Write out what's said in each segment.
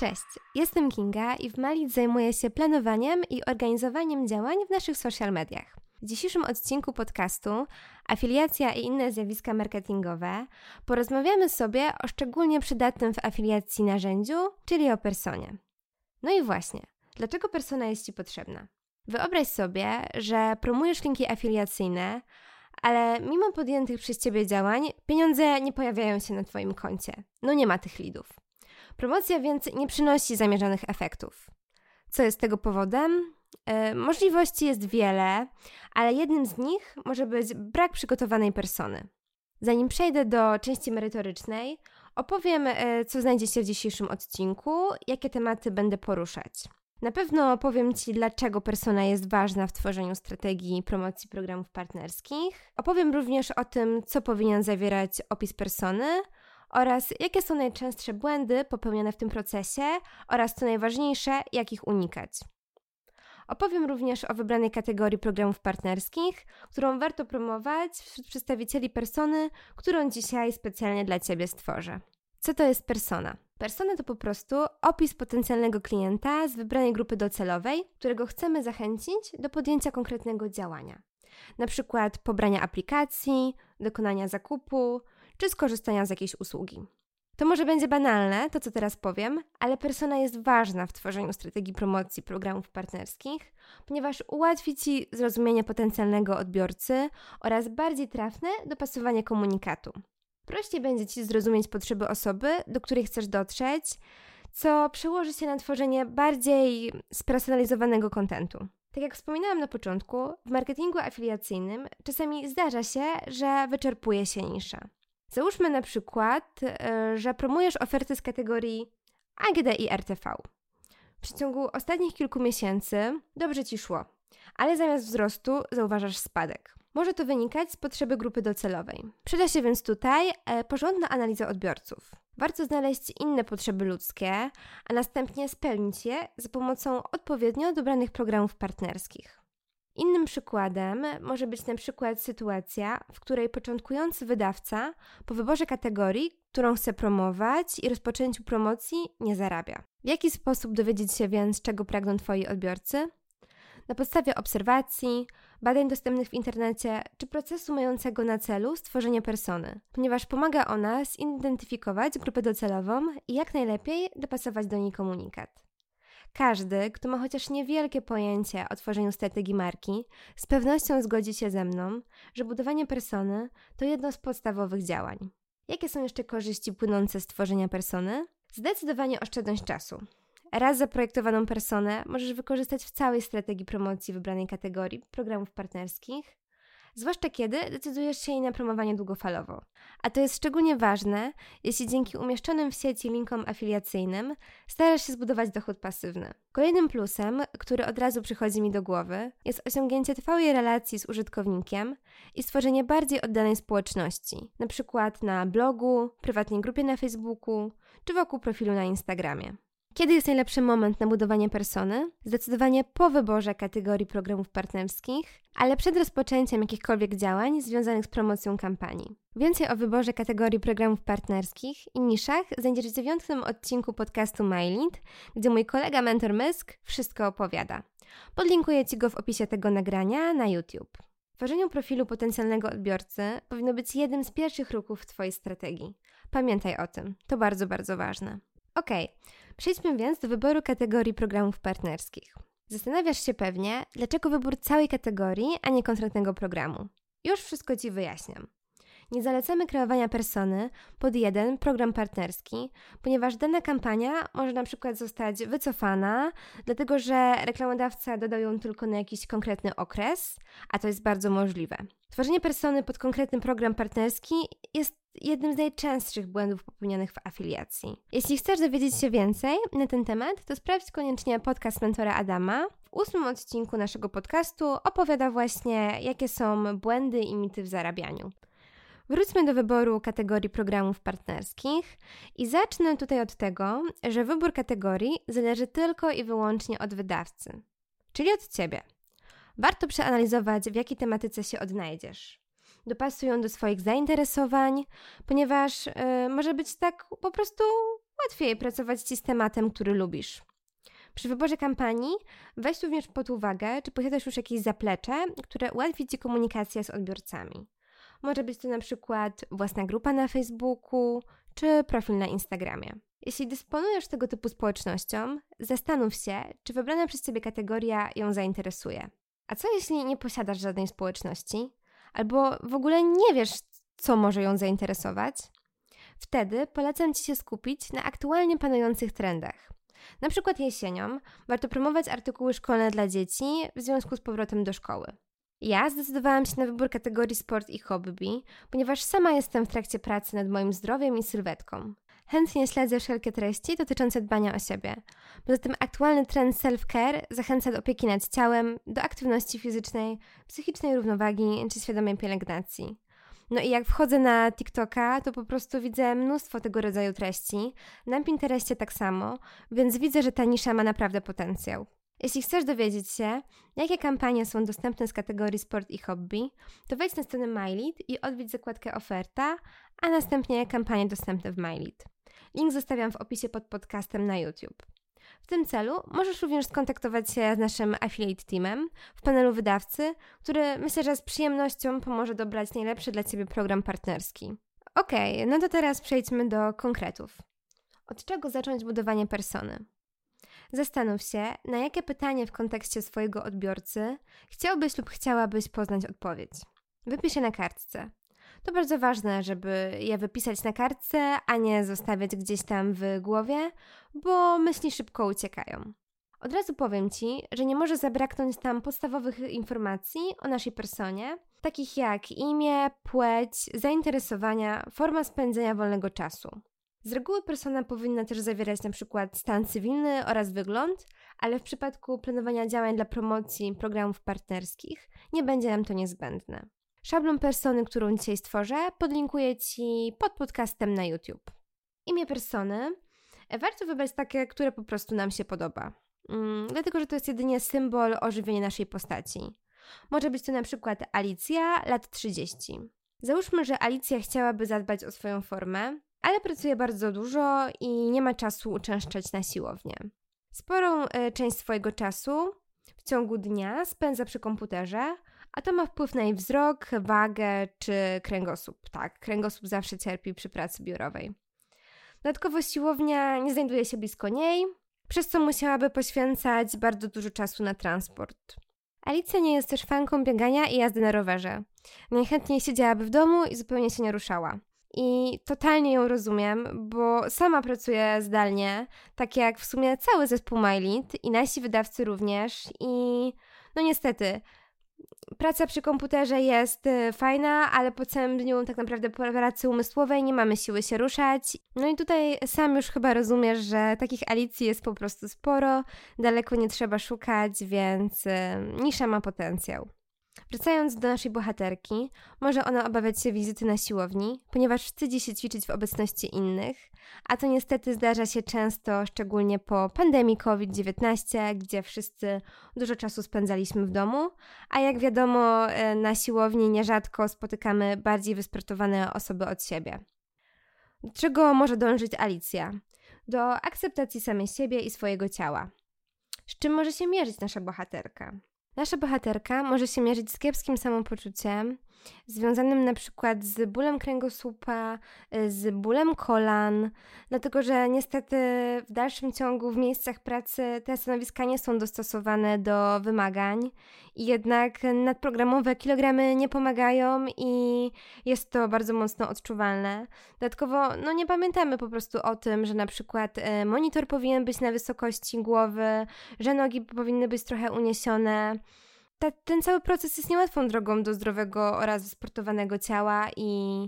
Cześć, jestem Kinga i w Malit zajmuję się planowaniem i organizowaniem działań w naszych social mediach. W dzisiejszym odcinku podcastu Afiliacja i inne zjawiska marketingowe porozmawiamy sobie o szczególnie przydatnym w afiliacji narzędziu, czyli o personie. No i właśnie, dlaczego persona jest Ci potrzebna? Wyobraź sobie, że promujesz linki afiliacyjne, ale mimo podjętych przez Ciebie działań, pieniądze nie pojawiają się na Twoim koncie. No nie ma tych lidów. Promocja więc nie przynosi zamierzonych efektów. Co jest tego powodem? E, możliwości jest wiele, ale jednym z nich może być brak przygotowanej persony. Zanim przejdę do części merytorycznej, opowiem, e, co znajdzie się w dzisiejszym odcinku, jakie tematy będę poruszać. Na pewno opowiem Ci, dlaczego persona jest ważna w tworzeniu strategii promocji programów partnerskich. Opowiem również o tym, co powinien zawierać opis persony oraz jakie są najczęstsze błędy popełniane w tym procesie oraz co najważniejsze, jak ich unikać. Opowiem również o wybranej kategorii programów partnerskich, którą warto promować wśród przedstawicieli persony, którą dzisiaj specjalnie dla Ciebie stworzę. Co to jest persona? Persona to po prostu opis potencjalnego klienta z wybranej grupy docelowej, którego chcemy zachęcić do podjęcia konkretnego działania. Na przykład pobrania aplikacji, dokonania zakupu czy skorzystania z jakiejś usługi. To może będzie banalne, to co teraz powiem, ale persona jest ważna w tworzeniu strategii promocji programów partnerskich, ponieważ ułatwi Ci zrozumienie potencjalnego odbiorcy oraz bardziej trafne dopasowanie komunikatu. Prościej będzie Ci zrozumieć potrzeby osoby, do której chcesz dotrzeć, co przełoży się na tworzenie bardziej spersonalizowanego kontentu. Tak jak wspominałam na początku, w marketingu afiliacyjnym czasami zdarza się, że wyczerpuje się nisza. Załóżmy na przykład, e, że promujesz oferty z kategorii AGD i RTV. W przeciągu ostatnich kilku miesięcy dobrze ci szło, ale zamiast wzrostu zauważasz spadek. Może to wynikać z potrzeby grupy docelowej. Przyda się więc tutaj e, porządna analiza odbiorców. Warto znaleźć inne potrzeby ludzkie, a następnie spełnić je za pomocą odpowiednio dobranych programów partnerskich. Innym przykładem może być na przykład sytuacja, w której początkujący wydawca po wyborze kategorii, którą chce promować i rozpoczęciu promocji nie zarabia. W jaki sposób dowiedzieć się więc, czego pragną Twoi odbiorcy? Na podstawie obserwacji, badań dostępnych w internecie czy procesu mającego na celu stworzenie persony, ponieważ pomaga ona zidentyfikować grupę docelową i jak najlepiej dopasować do niej komunikat. Każdy, kto ma chociaż niewielkie pojęcie o tworzeniu strategii marki, z pewnością zgodzi się ze mną, że budowanie persony to jedno z podstawowych działań. Jakie są jeszcze korzyści płynące z tworzenia persony? Zdecydowanie oszczędność czasu. Raz zaprojektowaną personę możesz wykorzystać w całej strategii promocji wybranej kategorii programów partnerskich, zwłaszcza kiedy decydujesz się jej na promowanie długofalowo. A to jest szczególnie ważne, jeśli dzięki umieszczonym w sieci linkom afiliacyjnym starasz się zbudować dochód pasywny. Kolejnym plusem, który od razu przychodzi mi do głowy, jest osiągnięcie trwałej relacji z użytkownikiem i stworzenie bardziej oddanej społeczności, na przykład na blogu, prywatnej grupie na Facebooku czy wokół profilu na Instagramie. Kiedy jest najlepszy moment na budowanie persony? Zdecydowanie po wyborze kategorii programów partnerskich, ale przed rozpoczęciem jakichkolwiek działań związanych z promocją kampanii. Więcej o wyborze kategorii programów partnerskich i niszach znajdziesz w dziewiątym odcinku podcastu MyLead, gdzie mój kolega mentor Mysk wszystko opowiada. Podlinkuję Ci go w opisie tego nagrania na YouTube. Tworzenie profilu potencjalnego odbiorcy powinno być jednym z pierwszych ruchów Twojej strategii. Pamiętaj o tym, to bardzo, bardzo ważne. Ok, przejdźmy więc do wyboru kategorii programów partnerskich. Zastanawiasz się pewnie, dlaczego wybór całej kategorii, a nie konkretnego programu. Już wszystko Ci wyjaśniam. Nie zalecamy kreowania persony pod jeden program partnerski, ponieważ dana kampania może na przykład zostać wycofana, dlatego że reklamodawca dodał ją tylko na jakiś konkretny okres, a to jest bardzo możliwe. Tworzenie persony pod konkretny program partnerski jest jednym z najczęstszych błędów popełnianych w afiliacji. Jeśli chcesz dowiedzieć się więcej na ten temat, to sprawdź koniecznie podcast mentora Adama. W ósmym odcinku naszego podcastu opowiada właśnie, jakie są błędy i mity w zarabianiu. Wróćmy do wyboru kategorii programów partnerskich i zacznę tutaj od tego, że wybór kategorii zależy tylko i wyłącznie od wydawcy, czyli od Ciebie. Warto przeanalizować, w jakiej tematyce się odnajdziesz. Dopasuj ją do swoich zainteresowań, ponieważ yy, może być tak po prostu łatwiej pracować ci z tematem, który lubisz. Przy wyborze kampanii weź również pod uwagę, czy posiadasz już jakieś zaplecze, które ułatwi Ci komunikację z odbiorcami. Może być to na przykład własna grupa na Facebooku czy profil na Instagramie. Jeśli dysponujesz tego typu społecznością, zastanów się, czy wybrana przez Ciebie kategoria ją zainteresuje. A co jeśli nie posiadasz żadnej społeczności? Albo w ogóle nie wiesz, co może ją zainteresować? Wtedy polecam Ci się skupić na aktualnie panujących trendach. Na przykład jesienią warto promować artykuły szkolne dla dzieci w związku z powrotem do szkoły. Ja zdecydowałam się na wybór kategorii sport i hobby, ponieważ sama jestem w trakcie pracy nad moim zdrowiem i sylwetką. Chętnie śledzę wszelkie treści dotyczące dbania o siebie. Poza tym aktualny trend self-care zachęca do opieki nad ciałem, do aktywności fizycznej, psychicznej równowagi czy świadomej pielęgnacji. No i jak wchodzę na TikToka, to po prostu widzę mnóstwo tego rodzaju treści. Na Pinterestie tak samo, więc widzę, że ta nisza ma naprawdę potencjał. Jeśli chcesz dowiedzieć się, jakie kampanie są dostępne z kategorii sport i hobby, to wejdź na stronę MyLead i odwiedź zakładkę oferta, a następnie kampanie dostępne w MyLead. Link zostawiam w opisie pod podcastem na YouTube. W tym celu możesz również skontaktować się z naszym affiliate teamem w panelu wydawcy, który myślę, że z przyjemnością pomoże dobrać najlepszy dla Ciebie program partnerski. Ok, no to teraz przejdźmy do konkretów. Od czego zacząć budowanie persony? Zastanów się, na jakie pytanie w kontekście swojego odbiorcy chciałbyś lub chciałabyś poznać odpowiedź. Wypisz je na kartce. To bardzo ważne, żeby je wypisać na kartce, a nie zostawiać gdzieś tam w głowie, bo myśli szybko uciekają. Od razu powiem Ci, że nie może zabraknąć tam podstawowych informacji o naszej personie, takich jak imię, płeć, zainteresowania, forma spędzenia wolnego czasu. Z reguły persona powinna też zawierać na przykład stan cywilny oraz wygląd, ale w przypadku planowania działań dla promocji programów partnerskich nie będzie nam to niezbędne. Szablon persony, którą dzisiaj stworzę, podlinkuję Ci pod podcastem na YouTube. Imię persony warto wybrać takie, które po prostu nam się podoba. Mm, dlatego, że to jest jedynie symbol ożywienia naszej postaci. Może być to na przykład Alicja, lat 30. Załóżmy, że Alicja chciałaby zadbać o swoją formę, ale pracuje bardzo dużo i nie ma czasu uczęszczać na siłownię. Sporą y, część swojego czasu w ciągu dnia spędza przy komputerze, a to ma wpływ na jej wzrok, wagę czy kręgosłup. Tak, kręgosłup zawsze cierpi przy pracy biurowej. Dodatkowo siłownia nie znajduje się blisko niej, przez co musiałaby poświęcać bardzo dużo czasu na transport. Alicja nie jest też fanką biegania i jazdy na rowerze. Najchętniej siedziałaby w domu i zupełnie się nie ruszała. I totalnie ją rozumiem, bo sama pracuję zdalnie, tak jak w sumie cały zespół MyLead i nasi wydawcy również. I no niestety, praca przy komputerze jest y, fajna, ale po całym dniu tak naprawdę pracy umysłowej nie mamy siły się ruszać. No i tutaj sam już chyba rozumiesz, że takich Alicji jest po prostu sporo, daleko nie trzeba szukać, więc y, nisza ma potencjał. Wracając do naszej bohaterki, może ona obawiać się wizyty na siłowni, ponieważ wstydzi się ćwiczyć w obecności innych, a to niestety zdarza się często, szczególnie po pandemii COVID-19, gdzie wszyscy dużo czasu spędzaliśmy w domu, a jak wiadomo, e, na siłowni nierzadko spotykamy bardziej wysportowane osoby od siebie. Do czego może dążyć Alicja? Do akceptacji samej siebie i swojego ciała. Z czym może się mierzyć nasza bohaterka? Nasza bohaterka może się mierzyć z kiepskim samopoczuciem, związanym na przykład z bólem kręgosłupa, y, z bólem kolan, dlatego że niestety w dalszym ciągu w miejscach pracy te stanowiska nie są dostosowane do wymagań i jednak nadprogramowe kilogramy nie pomagają i jest to bardzo mocno odczuwalne. Dodatkowo no nie pamiętamy po prostu o tym, że na przykład y, monitor powinien być na wysokości głowy, że nogi powinny być trochę uniesione ta, ten cały proces jest niełatwą drogą do zdrowego oraz sportowanego ciała i,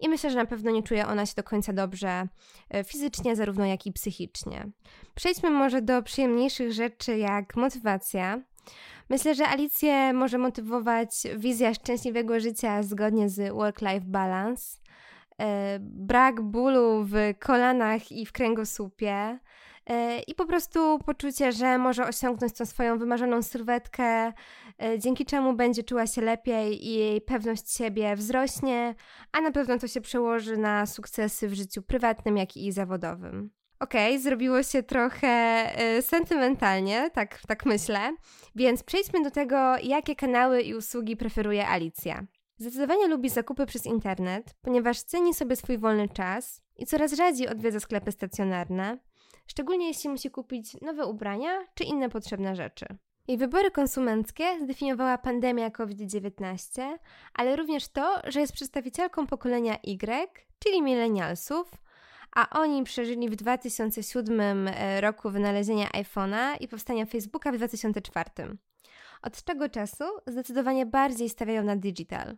i myślę, że na pewno nie czuje ona się do końca dobrze e, fizycznie, zarówno jak i psychicznie. Przejdźmy może do przyjemniejszych rzeczy, jak motywacja. Myślę, że Alicję może motywować wizja szczęśliwego życia zgodnie z work-life balance, e, brak bólu w kolanach i w kręgosłupie, i po prostu poczucie, że może osiągnąć tą swoją wymarzoną sylwetkę, e, dzięki czemu będzie czuła się lepiej i jej pewność siebie wzrośnie, a na pewno to się przełoży na sukcesy w życiu prywatnym, jak i zawodowym. Okej, okay, zrobiło się trochę y, sentymentalnie, tak, tak myślę, więc przejdźmy do tego, jakie kanały i usługi preferuje Alicja. Zdecydowanie lubi zakupy przez internet, ponieważ ceni sobie swój wolny czas i coraz rzadziej odwiedza sklepy stacjonarne, szczególnie jeśli musi kupić nowe ubrania czy inne potrzebne rzeczy. Jej wybory konsumenckie zdefiniowała pandemia COVID-19, ale również to, że jest przedstawicielką pokolenia Y, czyli milenialsów, a oni przeżyli w 2007 e, roku wynalezienia iPhone'a i powstania Facebooka w 2004. Od tego czasu zdecydowanie bardziej stawiają na digital.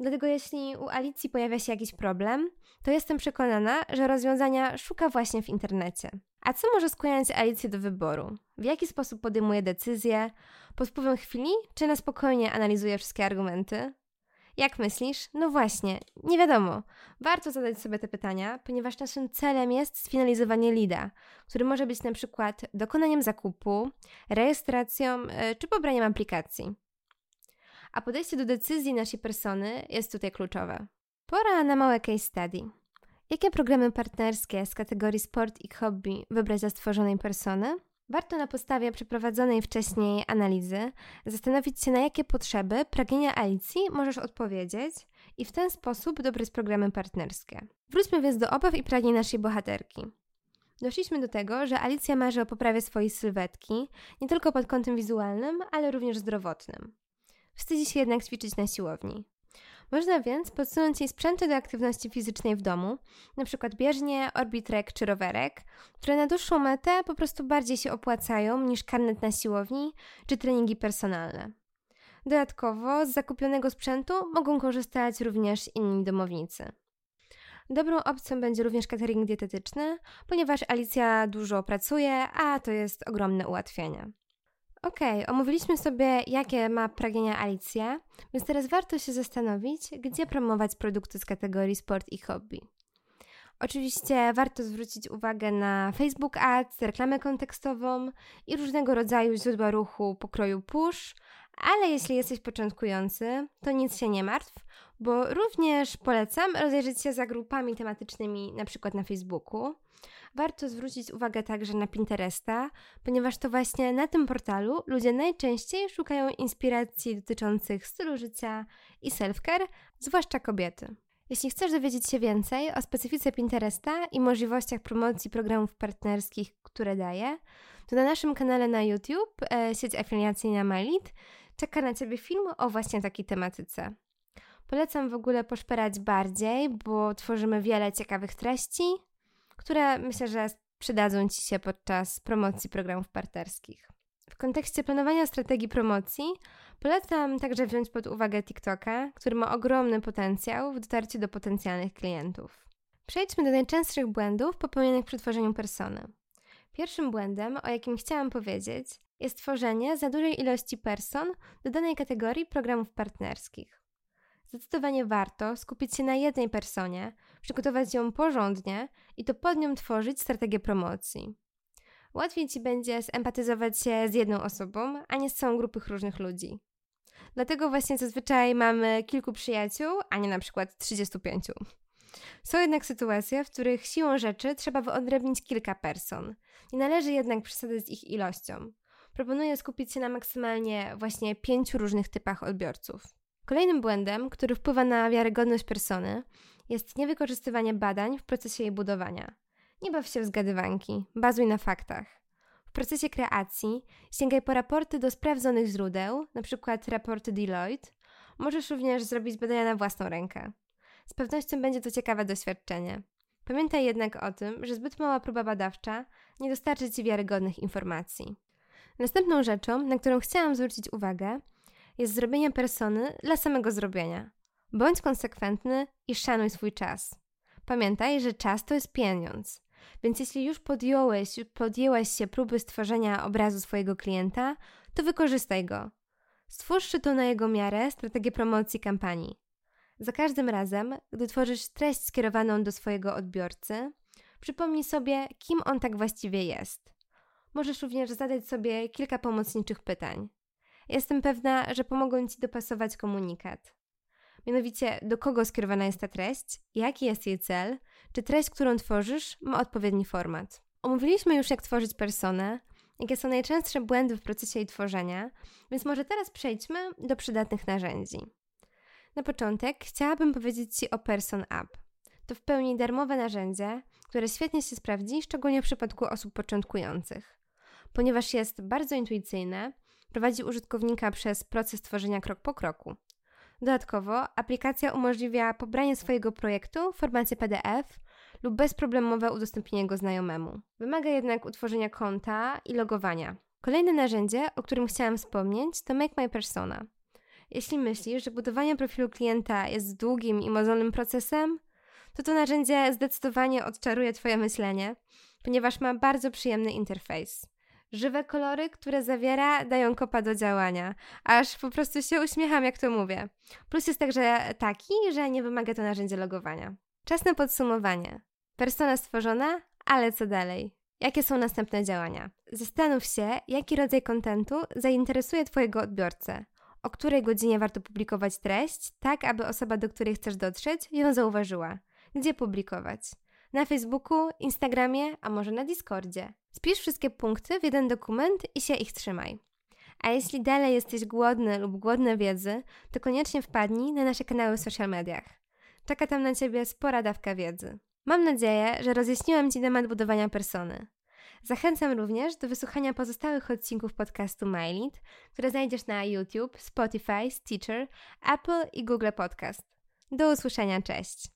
Dlatego jeśli u Alicji pojawia się jakiś problem, to jestem przekonana, że rozwiązania szuka właśnie w internecie. A co może skłaniać Alicję do wyboru? W jaki sposób podejmuje decyzje? Pod wpływem chwili, czy na spokojnie analizuje wszystkie argumenty? Jak myślisz? No właśnie, nie wiadomo. Warto zadać sobie te pytania, ponieważ naszym celem jest sfinalizowanie lida, który może być na przykład dokonaniem zakupu, rejestracją e, czy pobraniem aplikacji. A podejście do decyzji naszej persony jest tutaj kluczowe. Pora na małe case study. Jakie programy partnerskie z kategorii sport i hobby wybrać dla stworzonej persony? Warto na podstawie przeprowadzonej wcześniej analizy zastanowić się, na jakie potrzeby, pragnienia Alicji możesz odpowiedzieć i w ten sposób dobrać programy partnerskie. Wróćmy więc do obaw i pragnień naszej bohaterki. Doszliśmy do tego, że Alicja marzy o poprawie swojej sylwetki, nie tylko pod kątem wizualnym, ale również zdrowotnym. Wstydzi się jednak ćwiczyć na siłowni. Można więc podsunąć jej sprzęty do aktywności fizycznej w domu, np. bieżnie, orbitrek czy rowerek, które na dłuższą metę po prostu bardziej się opłacają niż karnet na siłowni czy treningi personalne. Dodatkowo z zakupionego sprzętu mogą korzystać również inni domownicy. Dobrą opcją będzie również catering dietetyczny, ponieważ Alicja dużo pracuje, a to jest ogromne ułatwienie. Okej, okay, omówiliśmy sobie, jakie ma pragnienia Alicja, więc teraz warto się zastanowić, gdzie promować produkty z kategorii sport i hobby. Oczywiście warto zwrócić uwagę na Facebook Ads, reklamę kontekstową i różnego rodzaju źródła ruchu pokroju push, ale jeśli jesteś początkujący, to nic się nie martw, bo również polecam rozejrzeć się za grupami tematycznymi, na przykład na Facebooku. Warto zwrócić uwagę także na Pinteresta, ponieważ to właśnie na tym portalu ludzie najczęściej szukają inspiracji dotyczących stylu życia i self-care, zwłaszcza kobiety. Jeśli chcesz dowiedzieć się więcej o specyfice Pinteresta i możliwościach promocji programów partnerskich, które daje, to na naszym kanale na YouTube, e, sieć afiliacyjna MyLead, czeka na Ciebie film o właśnie takiej tematyce. Polecam w ogóle poszperać bardziej, bo tworzymy wiele ciekawych treści, które myślę, że przydadzą Ci się podczas promocji programów partnerskich. W kontekście planowania strategii promocji polecam także wziąć pod uwagę TikToka, który ma ogromny potencjał w dotarciu do potencjalnych klientów. Przejdźmy do najczęstszych błędów popełnionych przy tworzeniu persony. Pierwszym błędem, o jakim chciałam powiedzieć, jest tworzenie za dużej ilości person do danej kategorii programów partnerskich. Zdecydowanie warto skupić się na jednej personie, przygotować ją porządnie i to pod nią tworzyć strategię promocji. Łatwiej ci będzie zempatyzować się z jedną osobą, a nie z całą grupą różnych ludzi. Dlatego właśnie zazwyczaj mamy kilku przyjaciół, a nie na przykład 35. Są jednak sytuacje, w których siłą rzeczy trzeba wyodrębnić kilka person. Nie należy jednak przesadzać z ich ilością. Proponuję skupić się na maksymalnie właśnie pięciu różnych typach odbiorców. Kolejnym błędem, który wpływa na wiarygodność persony, jest niewykorzystywanie badań w procesie jej budowania. Nie baw się w zgadywanki, bazuj na faktach. W procesie kreacji sięgaj po raporty do sprawdzonych źródeł, np. raporty Deloitte. Możesz również zrobić badania na własną rękę. Z pewnością będzie to ciekawe doświadczenie. Pamiętaj jednak o tym, że zbyt mała próba badawcza nie dostarczy Ci wiarygodnych informacji. Następną rzeczą, na którą chciałam zwrócić uwagę, jest zrobienie persony dla samego zrobienia. Bądź konsekwentny i szanuj swój czas. Pamiętaj, że czas to jest pieniądz. Więc jeśli już podjąłeś, podjęłaś się próby stworzenia obrazu swojego klienta, to wykorzystaj go. Stwórz to na jego miarę strategię promocji kampanii. Za każdym razem, gdy tworzysz treść skierowaną do swojego odbiorcy, przypomnij sobie, kim on tak właściwie jest. Możesz również zadać sobie kilka pomocniczych pytań. Jestem pewna, że pomogą Ci dopasować komunikat. Mianowicie, do kogo skierowana jest ta treść, jaki jest jej cel, czy treść, którą tworzysz, ma odpowiedni format. Omówiliśmy już, jak tworzyć personę, jakie są najczęstsze błędy w procesie jej tworzenia, więc może teraz przejdźmy do przydatnych narzędzi. Na początek chciałabym powiedzieć Ci o Person App. To w pełni darmowe narzędzie, które świetnie się sprawdzi, szczególnie w przypadku osób początkujących. Ponieważ jest bardzo intuicyjne, prowadzi użytkownika przez proces tworzenia krok po kroku. Dodatkowo aplikacja umożliwia pobranie swojego projektu w formacie PDF lub bezproblemowe udostępnienie go znajomemu. Wymaga jednak utworzenia konta i logowania. Kolejne narzędzie, o którym chciałam wspomnieć, to Make My Persona. Jeśli myślisz, że budowanie profilu klienta jest długim i mozolnym procesem, to to narzędzie zdecydowanie odczaruje Twoje myślenie, ponieważ ma bardzo przyjemny interfejs. Żywe kolory, które zawiera, dają kopa do działania. Aż po prostu się uśmiecham, jak to mówię. Plus jest także taki, że nie wymaga to narzędzie logowania. Czas na podsumowanie. Persona stworzona, ale co dalej? Jakie są następne działania? Zastanów się, jaki rodzaj kontentu zainteresuje Twojego odbiorcę. O której godzinie warto publikować treść, tak aby osoba, do której chcesz dotrzeć, ją zauważyła. Gdzie publikować? Na Facebooku, Instagramie, a może na Discordzie. Spisz wszystkie punkty w jeden dokument i się ich trzymaj. A jeśli dalej jesteś głodny lub głodna wiedzy, to koniecznie wpadnij na nasze kanały w social mediach. Czeka tam na Ciebie spora dawka wiedzy. Mam nadzieję, że rozjaśniłam Ci temat budowania persony. Zachęcam również do wysłuchania pozostałych odcinków podcastu MyLead, które znajdziesz na YouTube, Spotify, Stitcher, Apple i Google Podcast. Do usłyszenia, cześć!